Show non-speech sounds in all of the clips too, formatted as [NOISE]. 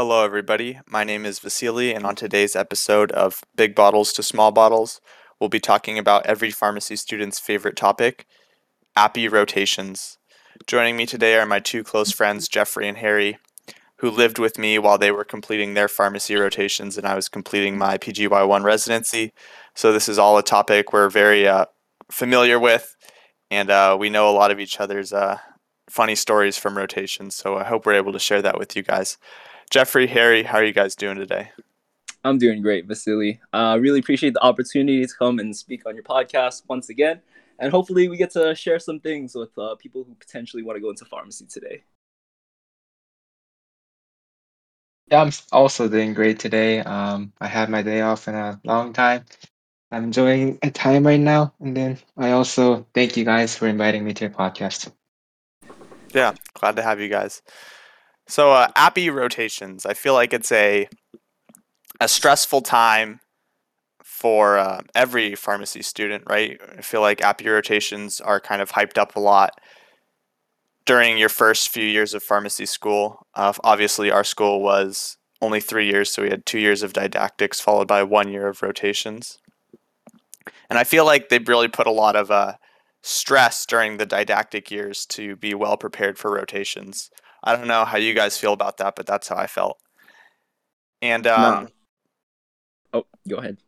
Hello, everybody. My name is Vasily, and on today's episode of Big Bottles to Small Bottles, we'll be talking about every pharmacy student's favorite topic APPE rotations. Joining me today are my two close friends, Jeffrey and Harry, who lived with me while they were completing their pharmacy rotations and I was completing my PGY1 residency. So, this is all a topic we're very uh, familiar with, and uh, we know a lot of each other's uh, funny stories from rotations. So, I hope we're able to share that with you guys. Jeffrey, Harry, how are you guys doing today? I'm doing great, Vasily. I uh, really appreciate the opportunity to come and speak on your podcast once again. And hopefully, we get to share some things with uh, people who potentially want to go into pharmacy today. Yeah, I'm also doing great today. Um, I had my day off in a long time. I'm enjoying a time right now. And then I also thank you guys for inviting me to your podcast. Yeah, glad to have you guys. So, uh, APPE rotations. I feel like it's a a stressful time for uh, every pharmacy student, right? I feel like APPE rotations are kind of hyped up a lot during your first few years of pharmacy school. Uh, obviously, our school was only three years, so we had two years of didactics followed by one year of rotations. And I feel like they really put a lot of uh, stress during the didactic years to be well prepared for rotations. I don't know how you guys feel about that, but that's how I felt. And um, no. oh, go ahead.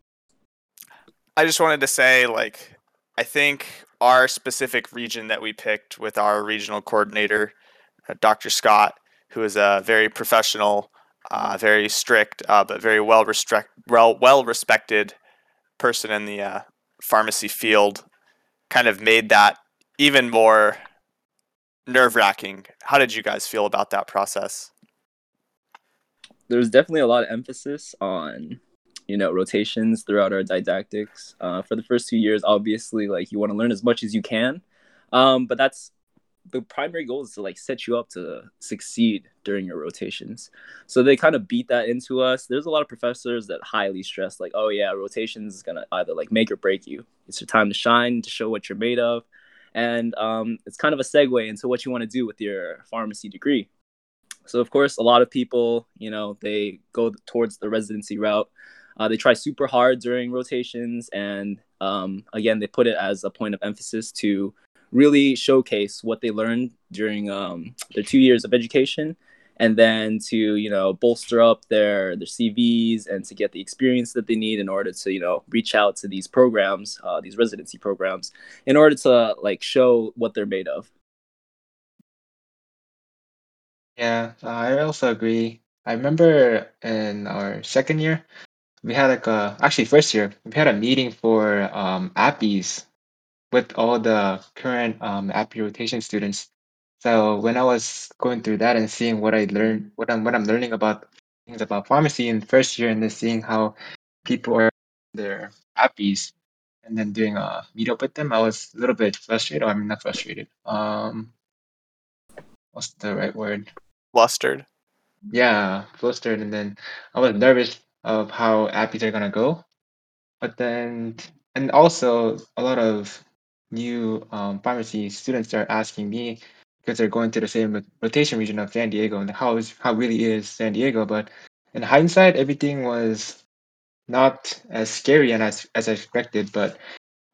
I just wanted to say, like, I think our specific region that we picked with our regional coordinator, uh, Dr. Scott, who is a very professional, uh, very strict, uh, but very well respect well well respected person in the uh, pharmacy field, kind of made that even more nerve wracking. How did you guys feel about that process? There's definitely a lot of emphasis on you know rotations throughout our didactics. Uh, for the first two years obviously like you want to learn as much as you can. Um, but that's the primary goal is to like set you up to succeed during your rotations. So they kind of beat that into us. There's a lot of professors that highly stress like oh yeah rotations is gonna either like make or break you. It's your time to shine to show what you're made of and um, it's kind of a segue into what you want to do with your pharmacy degree. So of course a lot of people you know they go towards the residency route. Uh, they try super hard during rotations, and um, again, they put it as a point of emphasis to really showcase what they learned during um, their two years of education, and then to you know bolster up their their CVs and to get the experience that they need in order to you know reach out to these programs, uh, these residency programs, in order to like show what they're made of. Yeah, I also agree. I remember in our second year, we had like a actually first year we had a meeting for um, APPEs with all the current um, APPE rotation students. So when I was going through that and seeing what I learned, what I'm what I'm learning about things about pharmacy in first year, and then seeing how people are their APPEs, and then doing a meetup with them, I was a little bit frustrated. I mean, not frustrated. Um, what's the right word? Flustered. Yeah, flustered, and then I was nervous of how APPEs are gonna go. But then, and also a lot of new um, pharmacy students are asking me because they're going to the same rotation region of San Diego and how is how really is San Diego. But in hindsight, everything was not as scary and as as I expected. But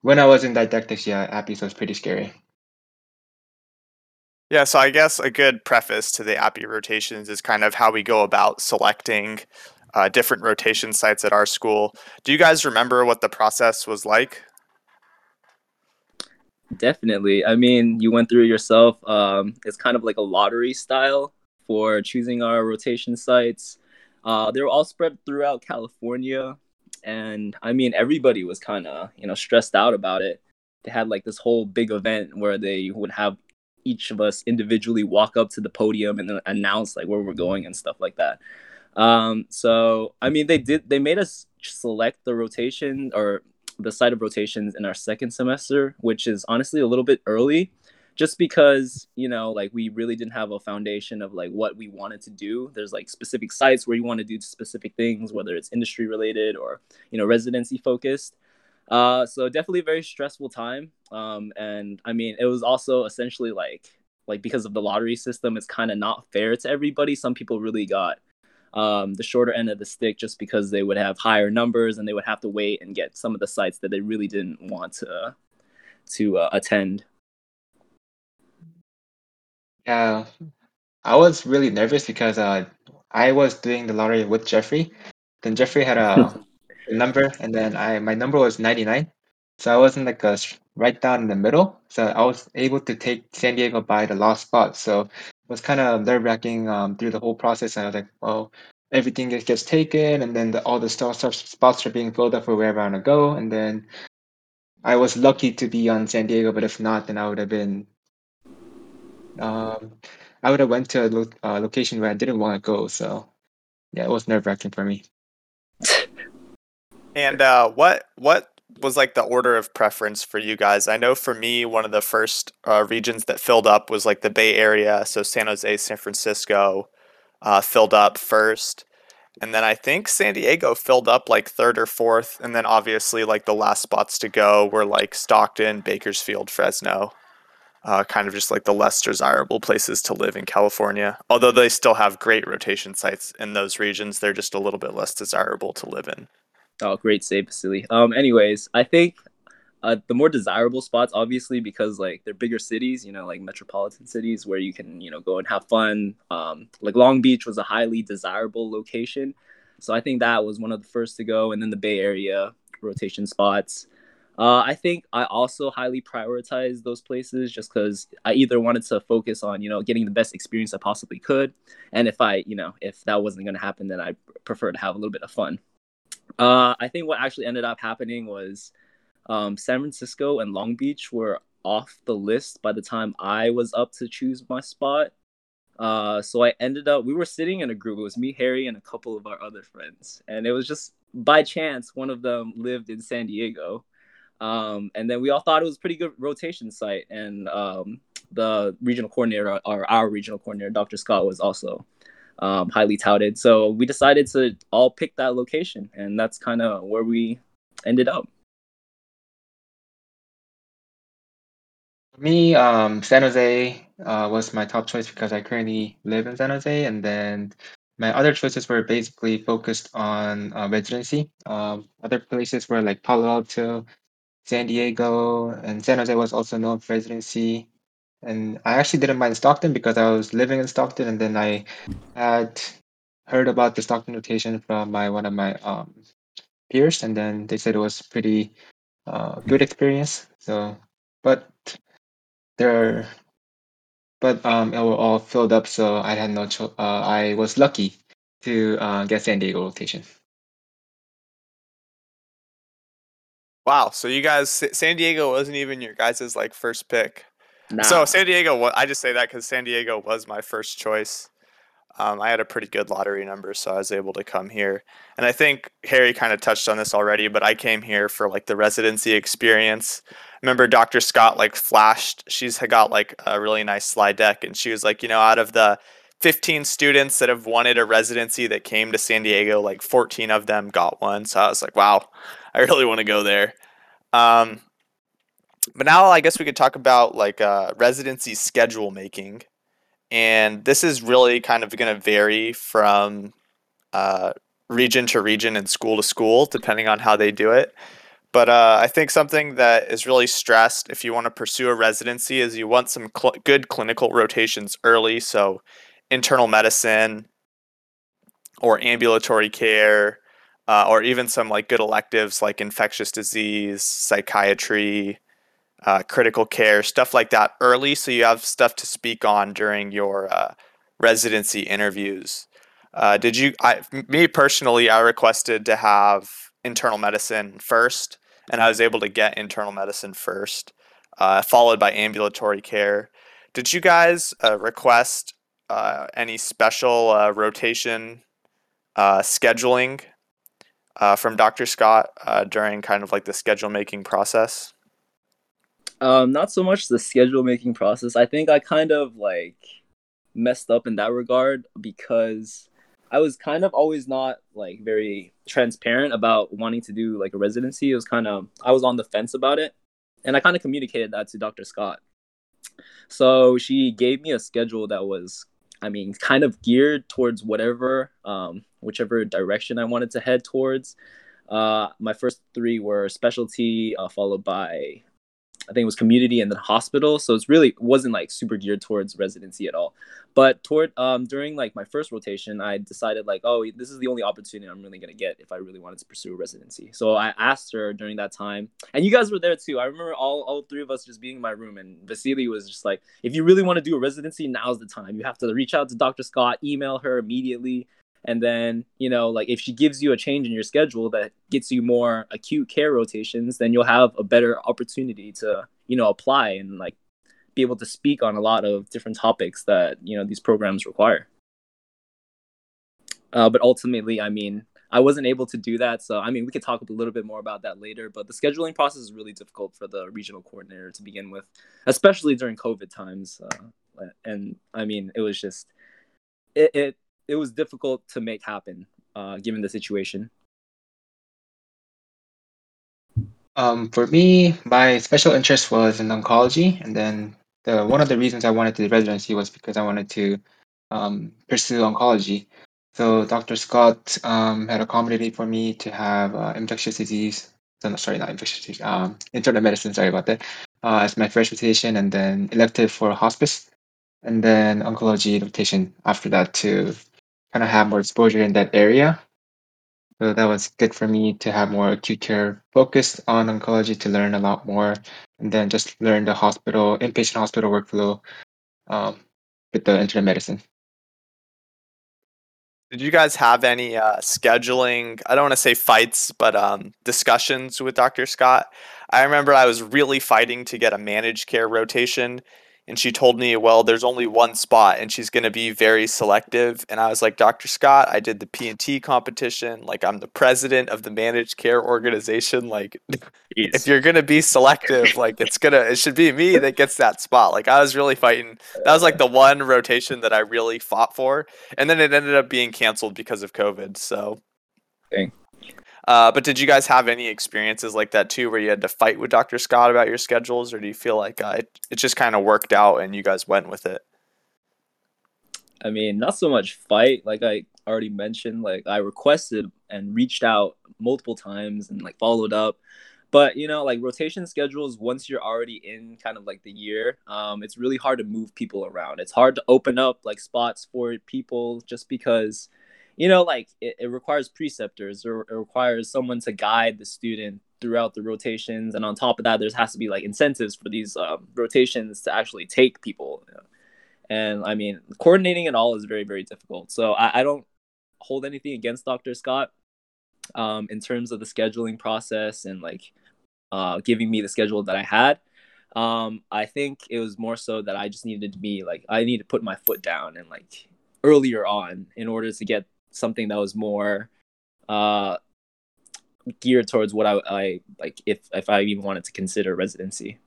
when I was in didactics, yeah, APPEs was pretty scary. Yeah, so I guess a good preface to the APPE rotations is kind of how we go about selecting uh, different rotation sites at our school. Do you guys remember what the process was like? Definitely. I mean, you went through it yourself. Um, it's kind of like a lottery style for choosing our rotation sites. Uh, they were all spread throughout California, and I mean, everybody was kind of you know stressed out about it. They had like this whole big event where they would have each of us individually walk up to the podium and then announce like where we're going and stuff like that. Um, so I mean, they did they made us select the rotation or the site of rotations in our second semester, which is honestly a little bit early, just because you know like we really didn't have a foundation of like what we wanted to do. There's like specific sites where you want to do specific things, whether it's industry related or you know residency focused. Uh, so definitely a very stressful time. Um, and I mean, it was also essentially like like because of the lottery system, it's kind of not fair to everybody. Some people really got um, the shorter end of the stick just because they would have higher numbers and they would have to wait and get some of the sites that they really didn't want to to uh, attend. Yeah, I was really nervous because uh, I was doing the lottery with Jeffrey. Then Jeffrey had a [LAUGHS] number, and then I my number was 99. So I wasn't like a, right down in the middle. So I was able to take San Diego by the last spot. So was kind of nerve wracking um, through the whole process. I was like, well, everything gets, gets taken, and then the, all the star spots are being filled up for wherever I want to go. And then I was lucky to be on San Diego, but if not, then I would have been. Um, I would have went to a lo- uh, location where I didn't want to go. So yeah, it was nerve wracking for me. [LAUGHS] And uh, what what was like the order of preference for you guys? I know for me, one of the first uh, regions that filled up was like the Bay Area, so San Jose, San Francisco, uh, filled up first, and then I think San Diego filled up like third or fourth, and then obviously like the last spots to go were like Stockton, Bakersfield, Fresno. Uh, kind of just like the less desirable places to live in California. Although they still have great rotation sites in those regions, they're just a little bit less desirable to live in. Oh, great save, Vasily. Um, anyways, I think uh, the more desirable spots, obviously, because like they're bigger cities, you know, like metropolitan cities where you can, you know, go and have fun. Um, like Long Beach was a highly desirable location, so I think that was one of the first to go, and then the Bay Area rotation spots. Uh, I think I also highly prioritize those places just because I either wanted to focus on you know getting the best experience I possibly could, and if I you know if that wasn't going to happen, then I prefer to have a little bit of fun. Uh, I think what actually ended up happening was um, San Francisco and Long Beach were off the list by the time I was up to choose my spot. Uh, so I ended up, we were sitting in a group. It was me, Harry, and a couple of our other friends. And it was just by chance, one of them lived in San Diego. Um, and then we all thought it was a pretty good rotation site. And um, the regional coordinator, or our regional coordinator, Dr. Scott, was also um, highly touted. So we decided to all pick that location, and that's kind of where we ended up. For me, um, San Jose uh, was my top choice because I currently live in San Jose, and then my other choices were basically focused on uh, residency. Um, other places were like Palo Alto, San Diego, and San Jose was also known for residency. And I actually didn't mind Stockton because I was living in Stockton, and then I had heard about the Stockton rotation from my one of my um, peers, and then they said it was pretty uh, good experience. So, but there, but um, it were all filled up, so I had no choice. Uh, I was lucky to uh, get San Diego rotation. Wow, so you guys, San Diego wasn't even your guys' like first pick. Nah. So San Diego, I just say that because San Diego was my first choice. Um, I had a pretty good lottery number, so I was able to come here. And I think Harry kind of touched on this already, but I came here for like the residency experience. Remember, Dr. Scott like flashed. She's got like a really nice slide deck, and she was like, you know, out of the 15 students that have wanted a residency that came to San Diego, like 14 of them got one. So I was like, wow, I really want to go there. Um, but now I guess we could talk about like uh, residency schedule making, and this is really kind of going to vary from uh, region to region and school to school, depending on how they do it. But uh, I think something that is really stressed if you want to pursue a residency is you want some cl- good clinical rotations early. So, internal medicine or ambulatory care, uh, or even some like good electives like infectious disease, psychiatry, uh, critical care, stuff like that early, so you have stuff to speak on during your uh, residency interviews. Uh, did you? I, me personally, I requested to have internal medicine first, and I was able to get internal medicine first, uh, followed by ambulatory care. Did you guys uh, request uh, any special rotation scheduling from Dr. Scott during kind of like the schedule making process? Um, not so much the schedule making process. I think I kind of like messed up in that regard because I was kind of always not like very transparent about wanting to do like a residency. It was kind of I was on the fence about it, and I kind of communicated that to Dr. Scott. So she gave me a schedule that was I mean, kind of geared towards whatever, um, whichever direction I wanted to head towards. Uh, my first three were specialty, uh, followed by I think it was community and then hospital. So it's really wasn't like super geared towards residency at all. But toward um during like my first rotation, I decided like, oh, this is the only opportunity I'm really gonna get if I really wanted to pursue residency. So I asked her during that time, and you guys were there too. I remember all all three of us just being in my room, and Vasily was just like, if you really want to do a residency, now's the time. You have to reach out to Dr. Scott, email her immediately and then you know like if she gives you a change in your schedule that gets you more acute care rotations then you'll have a better opportunity to you know apply and like be able to speak on a lot of different topics that you know these programs require. Uh, but ultimately i mean i wasn't able to do that so i mean we could talk a little bit more about that later but the scheduling process is really difficult for the regional coordinator to begin with especially during covid times uh, and i mean it was just it, it it was difficult to make happen uh, given the situation. Um, for me, my special interest was in oncology, and then the one of the reasons I wanted to do residency was because I wanted to um, pursue oncology. So Dr. Scott um, had accommodated for me to have uh, infectious disease. No, sorry, not infectious disease. Um, internal medicine. Sorry about that. Uh, as my first rotation, and then elective for hospice, and then oncology rotation after that to kind of have more exposure in that area. So that was good for me to have more acute care focused on oncology to learn a lot more, and then just learn the hospital inpatient hospital workflow um, with the internal medicine. Did you guys have any uh, scheduling? I don't want to say fights, but um, discussions with Dr. Scott. I remember I was really fighting to get a managed care rotation and she told me, well, there's only one spot and she's going to be very selective. And I was like, Dr. Scott, I did the P&T competition. Like I'm the president of the managed care organization. Like [LAUGHS] if you're going to be selective, like it's going to, it should be me that gets that spot. Like I was really fighting. That was like the one rotation that I really fought for. And then it ended up being canceled because of COVID. So. Dang. Uh, but did you guys have any experiences like that too, where you had to fight with Dr. Scott about your schedules, or do you feel like uh, it, it just kind of worked out and you guys went with it? I mean, not so much fight. Like I already mentioned, like I requested and reached out multiple times and like followed up. But you know, like rotation schedules, once you're already in kind of like the year, um, it's really hard to move people around. It's hard to open up like spots for people just because you know, like it, it requires preceptors or it requires someone to guide the student throughout the rotations. And on top of that, there has to be like incentives for these um, rotations to actually take people. You know? And I mean, coordinating it all is very, very difficult. So I, I don't hold anything against Dr. Scott um, in terms of the scheduling process and like uh, giving me the schedule that I had. Um, I think it was more so that I just needed to be like, I need to put my foot down and like earlier on in order to get something that was more uh, geared towards what I, I like if if I even wanted to consider residency.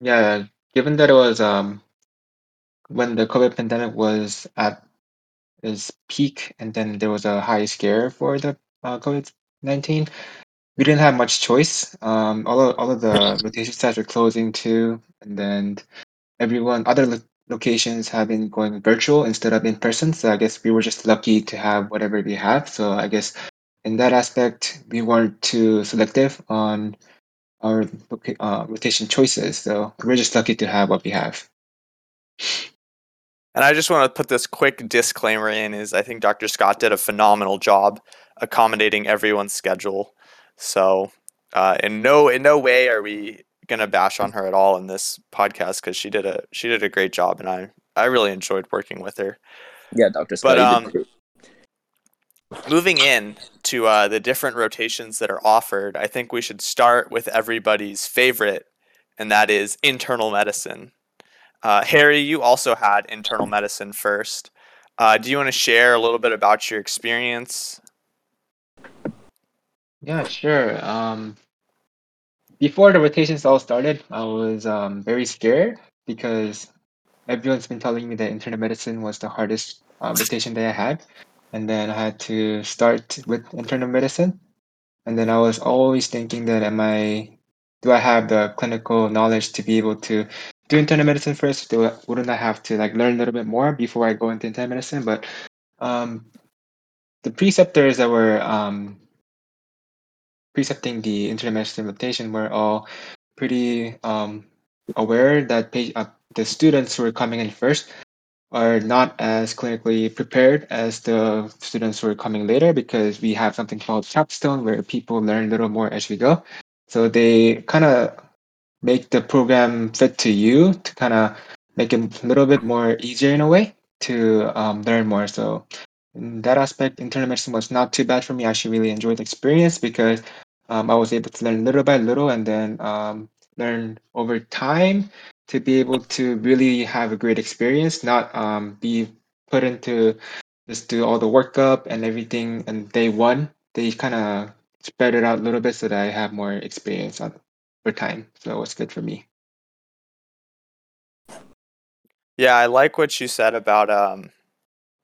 Yeah, given that it was um when the COVID pandemic was at its peak, and then there was a high scare for the uh, COVID nineteen, we didn't have much choice. Um, all of all of the [LAUGHS] rotation sites were closing too, and then everyone other locations have been going virtual instead of in person. So I guess we were just lucky to have whatever we have. So I guess in that aspect, we weren't too selective on our uh, rotation choices. So we're just lucky to have what we have. And I just want to put this quick disclaimer in is I think Dr. Scott did a phenomenal job accommodating everyone's schedule. So uh, in no in no way are we gonna bash on her at all in this podcast because she did a she did a great job and I I really enjoyed working with her. Yeah, Doctor But um, moving in to uh, the different rotations that are offered, I think we should start with everybody's favorite, and that is internal medicine. Uh, Harry, you also had internal medicine first. Uh, do you want to share a little bit about your experience? Yeah, sure. Um, before the rotations all started, I was um, very scared because everyone's been telling me that internal medicine was the hardest uh, rotation that I had. And then I had to start with internal medicine. And then I was always thinking that am I do I have the clinical knowledge to be able to do internal medicine first? Do I, wouldn't I have to like learn a little bit more before I go into internal medicine? But um, the preceptors that were um, precepting the internal medicine rotation were all pretty um, aware that pa- uh, the students who are coming in first are not as clinically prepared as the students who are coming later because we have something called capstone where people learn a little more as we go. So they kind of make the program fit to you to kind of make it a little bit more easier in a way to um, learn more. So in that aspect, internal medicine was not too bad for me. I actually really enjoyed the experience because um, I was able to learn little by little and then um, learn over time to be able to really have a great experience, not um, be put into just do all the workup and everything and day one. They kind of spread it out a little bit so that I have more experience on over time. So it was good for me. Yeah, I like what you said about um,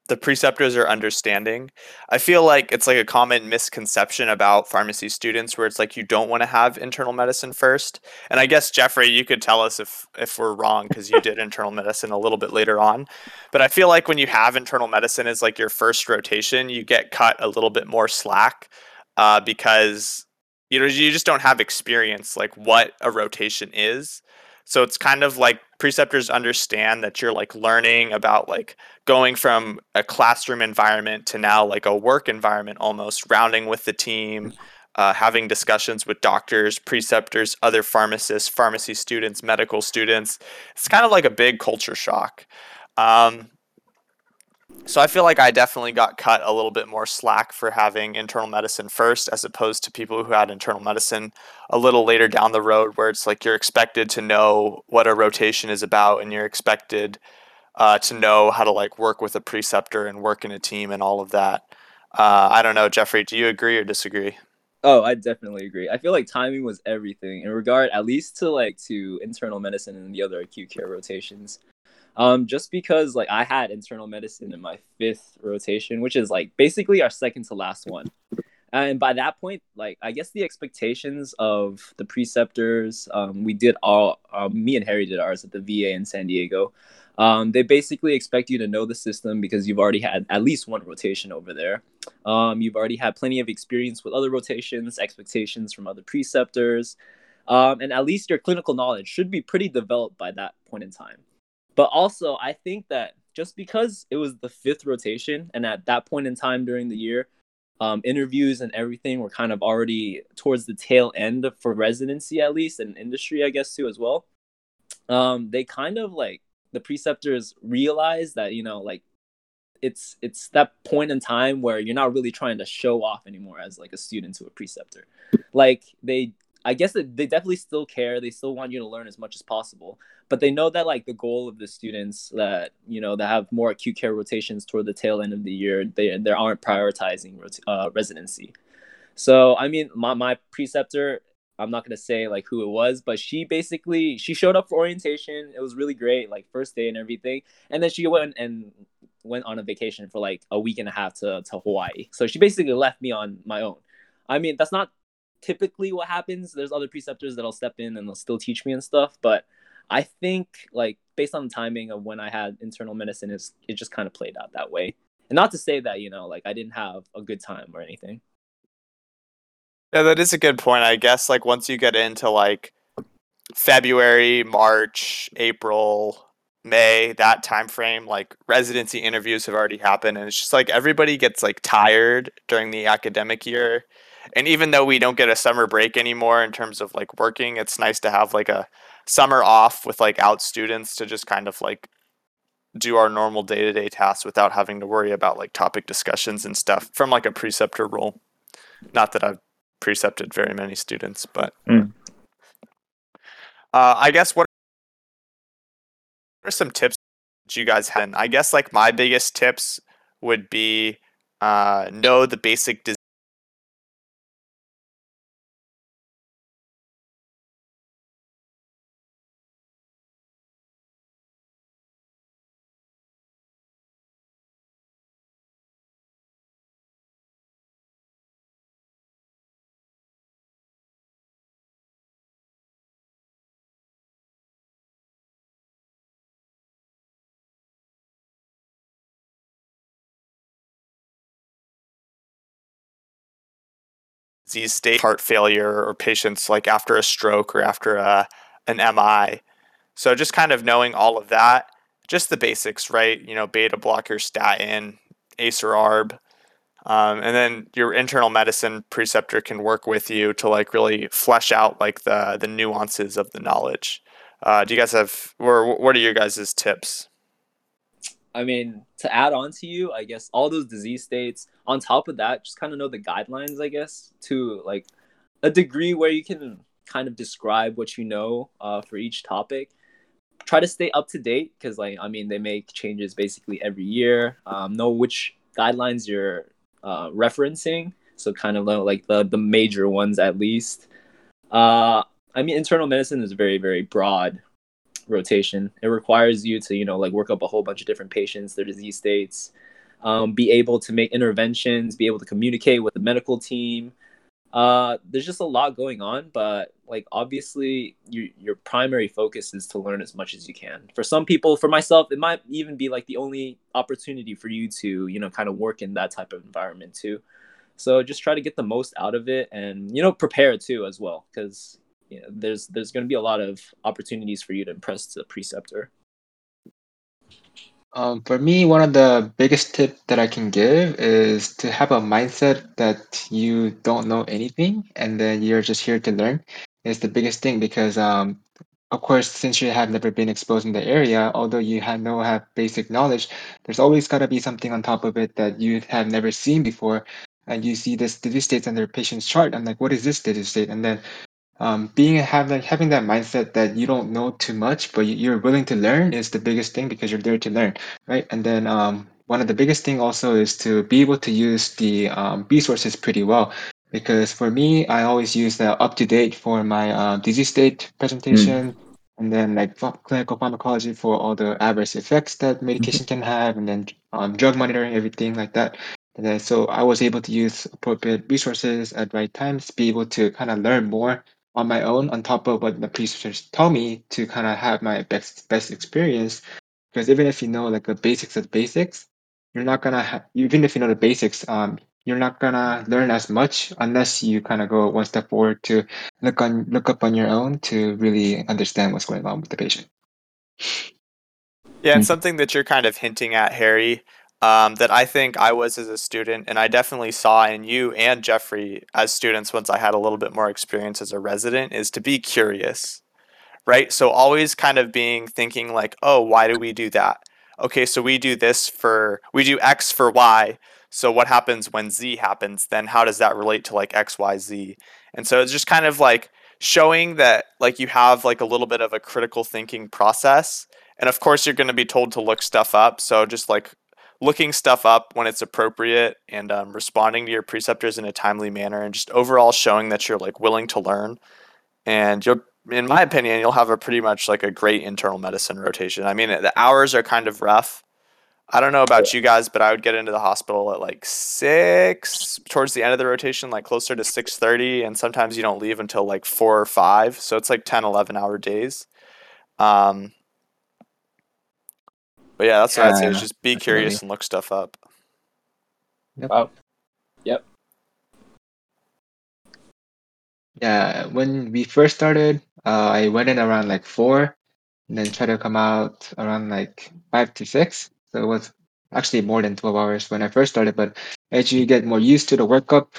the preceptors are understanding. I feel like it's like a common misconception about pharmacy students where it's like you don't want to have internal medicine first. And I guess Jeffrey, you could tell us if if we're wrong because you did internal medicine a little bit later on. But I feel like when you have internal medicine as like your first rotation, you get cut a little bit more slack uh, because you know you just don't have experience like what a rotation is. So it's kind of like preceptors understand that you're like learning about like going from a classroom environment to now like a work environment almost, rounding with the team, uh, having discussions with doctors, preceptors, other pharmacists, pharmacy students, medical students. It's kind of like a big culture shock. Um, so I feel like I definitely got cut a little bit more slack for having internal medicine first, as opposed to people who had internal medicine a little later down the road, where it's like you're expected to know what a rotation is about, and you're expected uh, to know how to like work with a preceptor and work in a team and all of that. Uh, I don't know, Jeffrey. Do you agree or disagree? Oh, I definitely agree. I feel like timing was everything in regard, at least to like to internal medicine and the other acute care rotations. Um, just because like I had internal medicine in my fifth rotation, which is like basically our second to last one. And by that point, like I guess the expectations of the preceptors, um, we did all, um, me and Harry did ours at the VA in San Diego. Um, they basically expect you to know the system because you've already had at least one rotation over there. Um, you've already had plenty of experience with other rotations, expectations from other preceptors, um, and at least your clinical knowledge should be pretty developed by that point in time. But also, I think that just because it was the fifth rotation, and at that point in time during the year, um, interviews and everything were kind of already towards the tail end for residency, at least, and industry, I guess, too, as well. Um, they kind of like the preceptors realize that you know, like it's it's that point in time where you're not really trying to show off anymore as like a student to a preceptor. Like they I guess they definitely still care. They still want you to learn as much as possible, but they know that like the goal of the students that you know that have more acute care rotations toward the tail end of the year, they they aren't prioritizing uh, residency. So I mean, my my preceptor, I'm not gonna say like who it was, but she basically she showed up for orientation. It was really great, like first day and everything, and then she went and went on a vacation for like a week and a half to to Hawaii. So she basically left me on my own. I mean, that's not typically what happens. There's other preceptors that'll step in and they'll still teach me and stuff, but I think like based on the timing of when I had internal medicine, is it just kind of played out that way. And not to say that you know like I didn't have a good time or anything. Yeah, that is a good point. I guess like once you get into like February, March, April, May, that time frame, like residency interviews have already happened and it's just like everybody gets like tired during the academic year and even though we don't get a summer break anymore in terms of like working, it's nice to have like a summer off with like out students to just kind of like do our normal day-to-day tasks without having to worry about like topic discussions and stuff from like a preceptor role. Not that I've precepted very many students, but Mm. uh, I guess what are some tips that you guys have? And I guess like my biggest tips would be uh, know the basic dis- disease state, heart failure, or patients like after a stroke or after a, an MI. So just kind of knowing all of that, just the basics, right? You know, beta blocker, statin, ACE or ARB. Um, and then your internal medicine preceptor can work with you to like really flesh out like the the nuances of the knowledge. Uh, do you guys have or what are your guys' tips? I mean, to add on to you, I guess all those disease states. On top of that, just kind of know the guidelines. I guess to like a degree where you can kind of describe what you know uh, for each topic. Try to stay up to date because, like, I mean, they make changes basically every year. Um, know which guidelines you're uh, referencing, so kind of know, like the the major ones at least. Uh, I mean, internal medicine is very very broad rotation. It requires you to, you know, like work up a whole bunch of different patients, their disease states, um, be able to make interventions, be able to communicate with the medical team. Uh, there's just a lot going on, but like obviously, you, your primary focus is to learn as much as you can. For some people, for myself, it might even be like the only opportunity for you to, you know, kind of work in that type of environment too. So just try to get the most out of it, and you know, prepare too as well, because you know, there's there's going to be a lot of opportunities for you to impress the preceptor. Um, for me, one of the biggest tip that I can give is to have a mindset that you don't know anything and then you're just here to learn is the biggest thing because um, of course, since you have never been exposed in the area, although you have no have basic knowledge, there's always got to be something on top of it that you have never seen before. And you see this disease state on their patient's chart. I'm like, what is this disease state? And then um, being having having that mindset that you don't know too much, but you're willing to learn is the biggest thing because you're there to learn, right? And then um, one of the biggest thing also is to be able to use the um, resources pretty well. Because for me, I always use the UpToDate for my uh, disease state presentation, mm. and then like clinical pharmacology for all the adverse effects that medication mm-hmm. can have, and then um, drug monitoring, everything like that. And then so I was able to use appropriate resources at right times, be able to kind of learn more on my own on top of what the preceptors tell me to kind of have my best best experience. Because even if you know like the basics of the basics you're not gonna ha- even if you know the basics um you're not gonna learn as much unless you kind of go one step forward to look on look up on your own to really understand what's going on with the patient. Yeah and something that you're kind of hinting at harry um, that I think I was as a student, and I definitely saw in you and Jeffrey as students once I had a little bit more experience as a resident, is to be curious, right? So always kind of being thinking like, oh, why do we do that? Okay, so we do this for, we do X for Y. So what happens when Z happens? Then how does that relate to like X, Y, Z? And so it's just kind of like showing that like you have like a little bit of a critical thinking process. And of course, you're going to be told to look stuff up. So just like looking stuff up when it's appropriate and um, responding to your preceptors in a timely manner and just overall showing that you're like willing to learn. And you'll in my opinion you'll have a pretty much like a great internal medicine rotation. I mean the hours are kind of rough. I don't know about you guys but i would get into the hospital at like six towards the end of the rotation like closer to 6.30 and sometimes you don't leave until like four or five. So it's like 10 11 hour days. Um, but yeah, that's what I'd say. Is just be curious and look stuff up. Yep. Wow. Yep. Yeah, when we first started, uh, I went in around like four, and then tried to come out around like five to six. So it was actually more than twelve hours when I first started. But as you get more used to the workup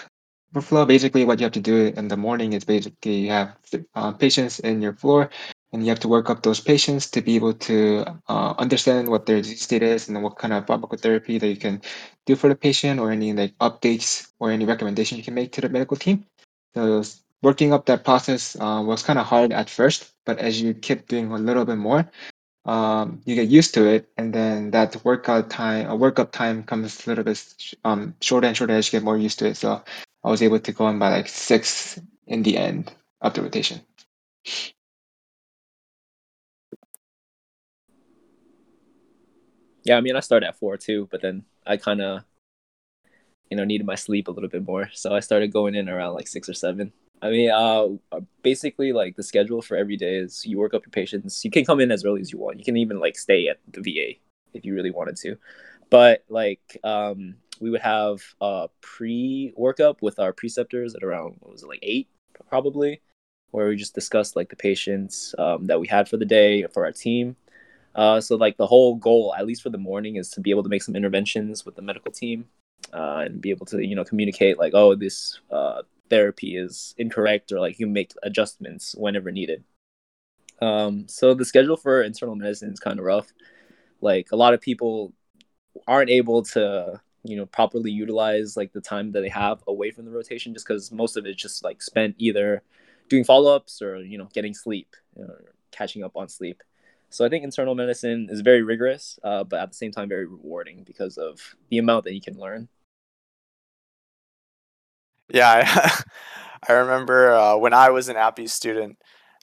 flow, basically what you have to do in the morning is basically you have uh, patients in your floor, and you have to work up those patients to be able to uh, understand what their disease state is and what kind of pharmacotherapy that you can do for the patient or any like updates or any recommendation you can make to the medical team. So working up that process uh, was kind of hard at first, but as you keep doing a little bit more, um, you get used to it, and then that workout time, a workup time comes a little bit um, shorter and shorter as you get more used to it. So I was able to go in by like six in the end of the rotation. Yeah, I mean, I started at four too, but then I kind of, you know, needed my sleep a little bit more, so I started going in around like six or seven. I mean, uh, basically, like the schedule for every day is you work up your patients. You can come in as early as you want. You can even like stay at the VA if you really wanted to, but like um, we would have a pre workup with our preceptors at around what was it like eight probably, where we just discussed like the patients um, that we had for the day for our team. Uh, so like the whole goal, at least for the morning, is to be able to make some interventions with the medical team uh, and be able to you know communicate like oh this uh, therapy is incorrect or like you make adjustments whenever needed. Um, so the schedule for internal medicine is kind of rough. Like a lot of people aren't able to you know properly utilize like the time that they have away from the rotation just because most of it's just like spent either doing follow-ups or you know getting sleep or catching up on sleep so i think internal medicine is very rigorous uh, but at the same time very rewarding because of the amount that you can learn Yeah, I, [LAUGHS] I remember uh, when I was an APPE student,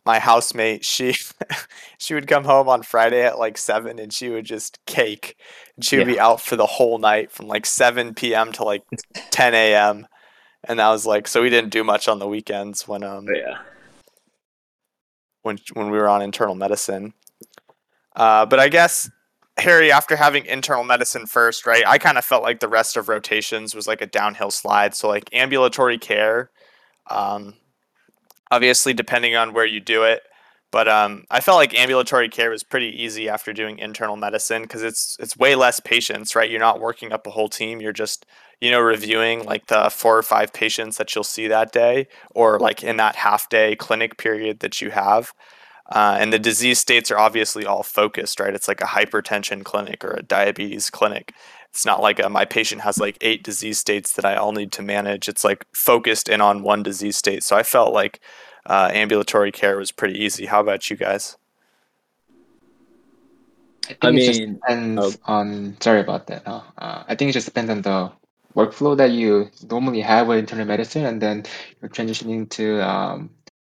my housemate, she [LAUGHS] she would come home on Friday at like seven and she would just cake. And she would Yeah. be out for the whole night from like seven PM to like [LAUGHS] ten AM. And that was like so we didn't do much on the weekends when um yeah when when we were on internal medicine. Uh, but I guess Harry, after having internal medicine first, right? I kind of felt like the rest of rotations was like a downhill slide. So like ambulatory care, um, obviously depending on where you do it, but um, I felt like ambulatory care was pretty easy after doing internal medicine because it's it's way less patients, right? You're not working up a whole team. You're just you know reviewing like the four or five patients that you'll see that day, or like in that half day clinic period that you have. Uh, and the disease states are obviously all focused, right? It's like a hypertension clinic or a diabetes clinic. It's not like a, my patient has like eight disease states that I all need to manage. It's like focused in on one disease state. So I felt like uh, ambulatory care was pretty easy. How about you guys? I think I it just mean, depends on. Sorry about that. Uh, uh, I think it just depends on the workflow that you normally have with internal medicine, and then you're transitioning to um,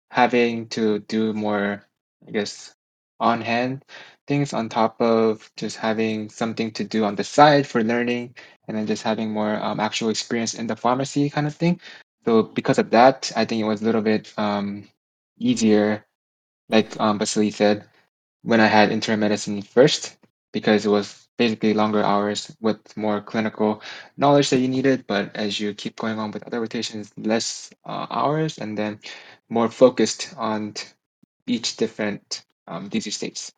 having to do more, I guess, on hand things on top of just having something to do on the side for learning, and then just having more um, actual experience in the pharmacy kind of thing. So because of that, I think it was a little bit um, easier, like um, Vasily said when I had internal medicine first because it was basically longer hours with more clinical knowledge that you needed. But as you keep going on with other rotations, less uh, hours and then more focused on each different um, disease states.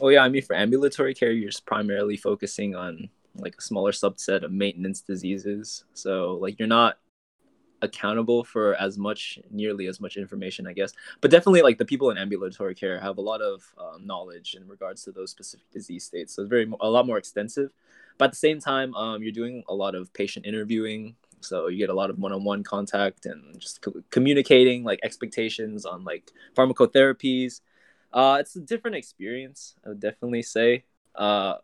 Oh yeah, I mean for ambulatory care, you're just primarily focusing on like a smaller subset of maintenance diseases. So like you're not accountable for as much, nearly as much information, I guess. But definitely like the people in ambulatory care have a lot of um, knowledge in regards to those specific disease states. So it's very a lot more extensive. But at the same time, um, you're doing a lot of patient interviewing. So you get a lot of one-on-one contact and just co- communicating like expectations on like pharmacotherapies uh, it's a different experience, I would definitely say. Uh,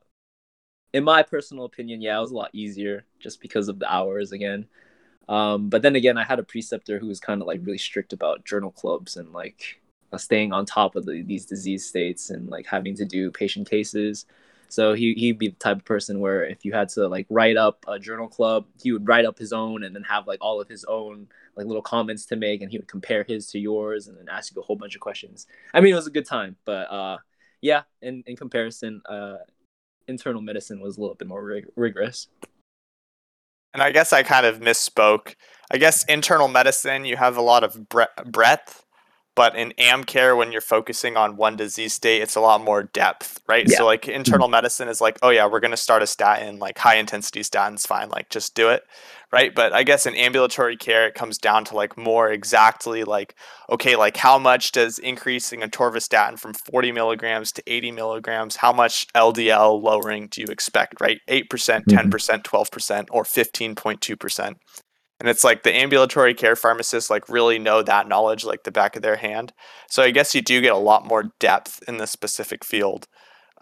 in my personal opinion, yeah, it was a lot easier just because of the hours again. Um, but then again, I had a preceptor who was kind of like really strict about journal clubs and like uh, staying on top of the, these disease states and like having to do patient cases. So he he'd be the type of person where if you had to like write up a journal club, he would write up his own and then have like all of his own like little comments to make, and he would compare his to yours and then ask you a whole bunch of questions. I mean, it was a good time, but uh, yeah, in in comparison, uh, internal medicine was a little bit more rig- rigorous. And I guess I kind of misspoke. I guess internal medicine, you have a lot of bre- breadth, but in AmCare, when you're focusing on one disease state, it's a lot more depth, right? Yeah. So, like, internal mm-hmm. medicine is like, oh, yeah, we're going to start a statin, like, high intensity statin's fine, like, just do it, right? But I guess in ambulatory care, it comes down to like more exactly like, okay, like, how much does increasing a atorvastatin from 40 milligrams to 80 milligrams, how much LDL lowering do you expect, right? 8%, 10%, 12%, or 15.2%. And it's like the ambulatory care pharmacists like really know that knowledge like the back of their hand. So I guess you do get a lot more depth in the specific field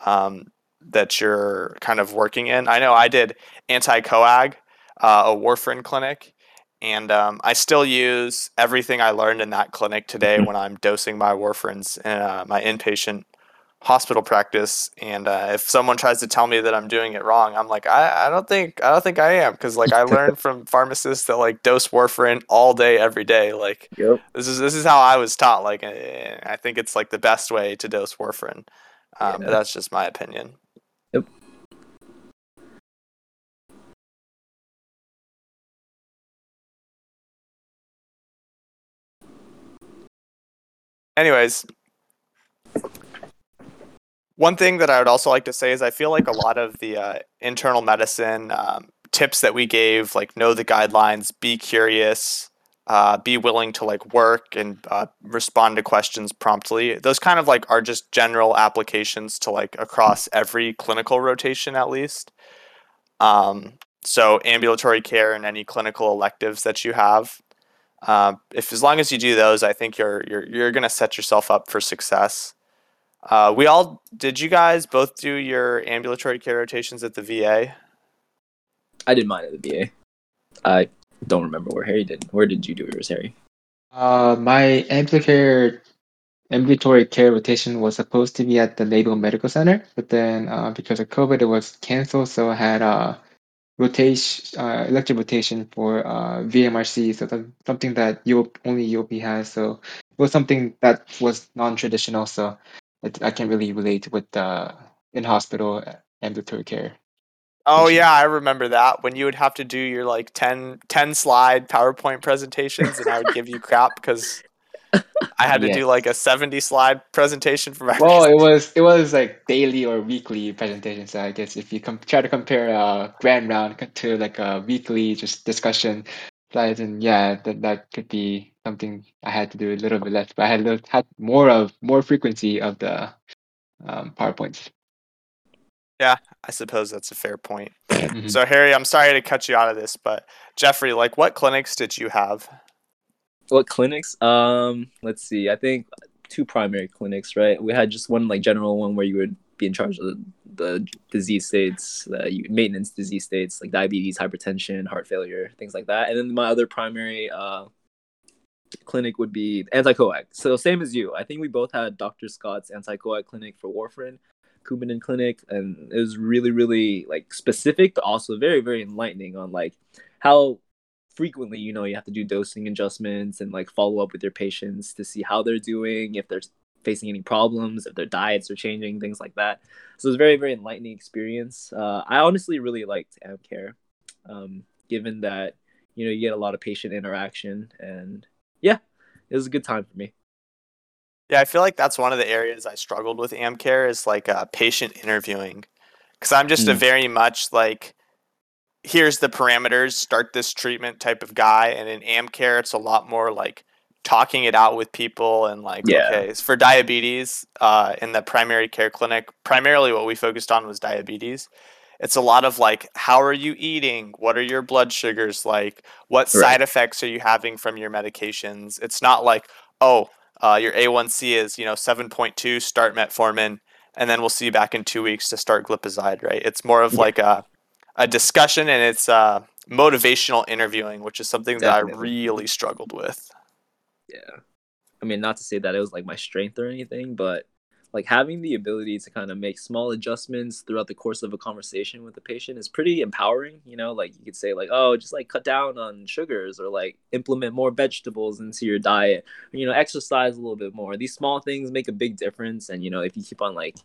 um, that you're kind of working in. I know I did anti-coag, uh, a warfarin clinic, and um, I still use everything I learned in that clinic today Mhm. when I'm dosing my warfarins in uh, my inpatient hospital practice and uh, if someone tries to tell me that i'm doing it wrong i'm like i, I don't think i don't think i am because like i learned [LAUGHS] from pharmacists that like dose warfarin all day every day like yep. this is this is how i was taught like eh, eh, i think it's like the best way to dose warfarin um, yeah. that's just my opinion yep anyways one thing that I would also like to say is I feel like a lot of the uh, internal medicine um, tips that we gave, like know the guidelines, be curious, uh, be willing to like work and uh, respond to questions promptly. Those kind of like are just general applications to like across every clinical rotation at least. Um, so ambulatory care and any clinical electives that you have. Uh, if as long as you do those, I think you're you're you're gonna set yourself up for success. Uh, we all did. You guys both do your ambulatory care rotations at the VA. I did mine at the VA. I don't remember where Harry did. Where did you do yours, Harry? Uh, my ambulatory ambulatory care rotation was supposed to be at the Naval Medical Center, but then uh, because of COVID, it was canceled. So I had a rotation, uh, elective rotation for uh, VMRC. So that's something that UOP, only UOP has. So it was something that was non-traditional. So it, I can't really relate with the in-hospital ambulatory care. Oh yeah, I remember that when you would have to do your like 10, 10 slide PowerPoint presentations, and I would give you crap because I had to Yes. do like a seventy slide presentation for my. Well, it was it was like daily or weekly presentations. So I guess if you com- try to compare a grand round to like a weekly just discussion slides, and yeah, that that could be something I had to do a little bit less, but I had little, had more of more frequency of the um, powerpoints. Yeah, I suppose that's a fair point. Mhm. So Harry, I'm sorry to cut you out of this, but Jeffrey, like, what clinics did you have? What clinics? Um, let's see. I think two primary clinics, right? We had just one like general one where you would be in charge of the, disease states, maintenance disease states like diabetes, hypertension, heart failure, things like that. And then my other primary uh clinic would be anticoag. So same as you. I think we both had Dr. Scott's anticoag clinic for warfarin, Coumadin clinic, and it was really, really like specific, but also very, very enlightening on like how frequently you know you have to do dosing adjustments and like follow up with your patients to see how they're doing if they're facing any problems if their diets are changing things like that. So it was a very very enlightening experience. Uh, i honestly really liked amcare um, given that you know you get a lot of patient interaction and yeah it was a good time for me. Yeah, I feel like that's one of the areas I struggled with AmCare is like uh, patient interviewing, because I'm just a Mm. very much like, here's the parameters, start this treatment type of guy, and in AmCare it's a lot more like talking it out with people and like, Yeah. okay, for diabetes, uh, in the primary care clinic, primarily what we focused on was diabetes. It's a lot of like, how are you eating? What are your blood sugars like? What Right. side effects are you having from your medications? It's not like, oh, uh, your A1C is, you know, 7.2, start metformin, and then we'll see you back in two weeks to start glipizide, right? It's more of Yeah. like a, a discussion and it's uh, motivational interviewing, which is something that I really struggled with. Yeah. I mean not to say that it was like my strength or anything but like having the ability to kind of make small adjustments throughout the course of a conversation with the patient is pretty empowering you know? Like you could say like oh just like cut down on sugars or like implement more vegetables into your diet or, you know exercise a little bit more. These small things make a big difference and you know if you keep on like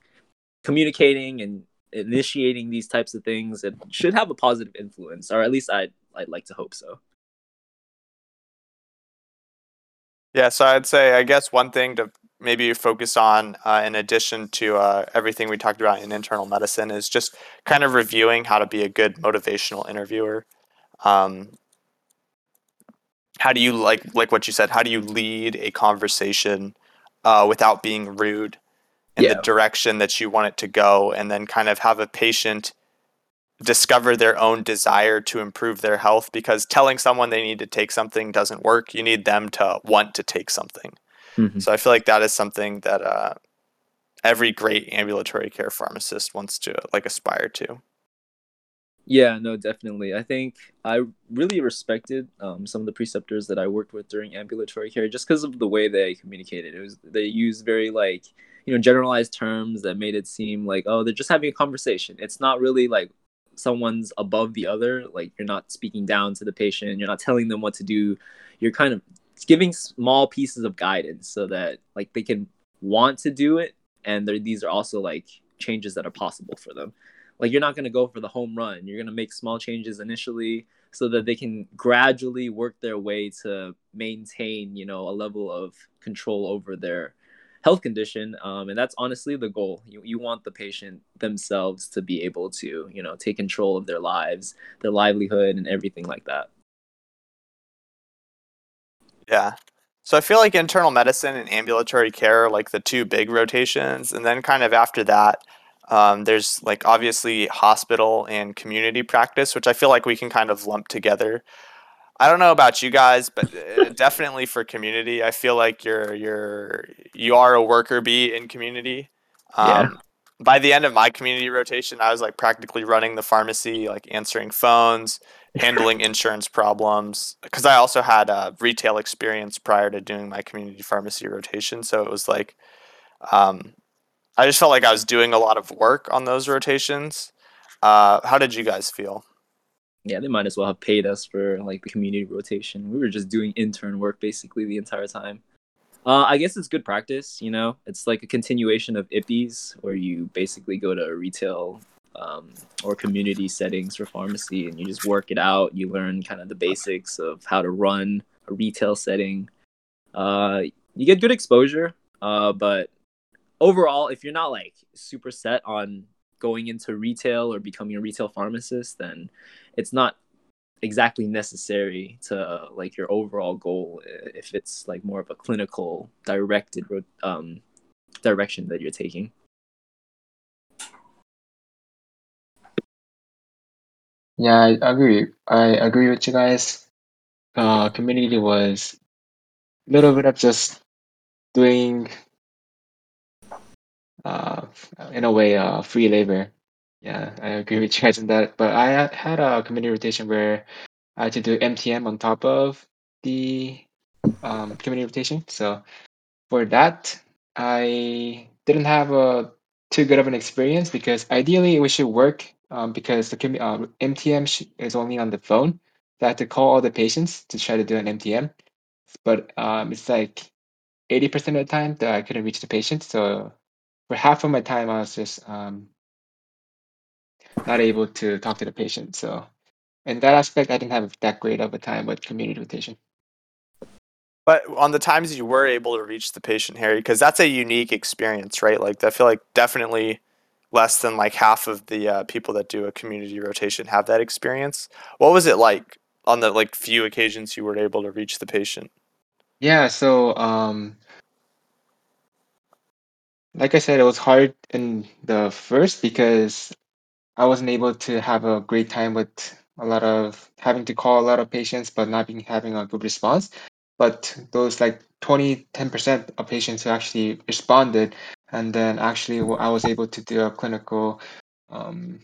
communicating and initiating these types of things it should have a positive influence or at least i i'd like to hope so Yeah, so I'd say, I guess one thing to maybe focus on, uh, in addition to uh, everything we talked about in internal medicine, is just kind of reviewing how to be a good motivational interviewer. Um, how do you like like what you said? How do you lead a conversation uh, without being rude in Yeah. the direction that you want it to go, and then kind of have a patient discover their own desire to improve their health because telling someone they need to take something doesn't work. You need them to want to take something. Mhm. So I feel like that is something that uh, every great ambulatory care pharmacist wants to like aspire to. Yeah, no, definitely. I think I really respected um, some of the preceptors that I worked with during ambulatory care just because of the way they communicated. It was they used very like you know generalized terms that made it seem like oh they're just having a conversation. It's not really like someone's above the other. Like you're not speaking down to the patient. You're not telling them what to do. You're kind of giving small pieces of guidance so that like they can want to do it, and these are also like changes that are possible for them like you're not going to go for the home run you're going to make small changes initially so that they can gradually work their way to maintain you know a level of control over their health condition um, and that's honestly the goal you, you want the patient themselves to be able to you know take control of their lives their livelihood and everything like that Yeah. So I feel like internal medicine and ambulatory care are like the two big rotations, and then kind of after that, um, there's like obviously hospital and community practice, which I feel like we can kind of lump together. I don't know about you guys, but uh, definitely for community, I feel like you're you're you are a worker bee in community. Yeah. Um, by the end of my community rotation, I was like practically running the pharmacy, like answering phones, handling insurance problems. Because I also had a retail experience prior to doing my community pharmacy rotation, so it was like, um, I just felt like I was doing a lot of work on those rotations. Uh, how did you guys feel? Yeah they might as well have paid us for like the community rotation. We were just doing intern work basically the entire time. Uh, i guess it's good practice you know? It's like a continuation of IPPEs where you basically go to retail um, or community settings for pharmacy and you just work it out. You learn kind of the basics of how to run a retail setting. Uh, you get good exposure uh, but overall if you're not like super set on going into retail or becoming a retail pharmacist then it's not exactly necessary to like your overall goal uh, if it's like more of a clinical directed um, direction that you're taking Yeah, I agree. I agree with you guys. Uh, community was a little bit of just doing, uh, in a way, uh, free labor. Yeah, I agree with you guys on that. But I had a community rotation where I had to do MTM on top of the um, community rotation. So for that, I didn't have a too good of an experience because ideally we should work um, because the uh, MTM is only on the phone. So I had to call all the patients to try to do an MTM, but um, it's like 80% of the time that I couldn't reach the patient. So for half of my time, I was just um, not able to talk to the patient. So in that aspect, I didn't have that great of a time with community rotation. But on the times you were able to reach the patient, Harry, because that's a unique experience, right? Like I feel like definitely less than like half of the uh, people that do a community rotation have that experience. What was it like on the like few occasions you were able to reach the patient? Yeah, so um, like I said, it was hard in the first because I wasn't able to have a great time with a lot of having to call a lot of patients, but not being having a good response. But those like 20, 10% of patients who actually responded, and then actually I was able to do a clinical, um,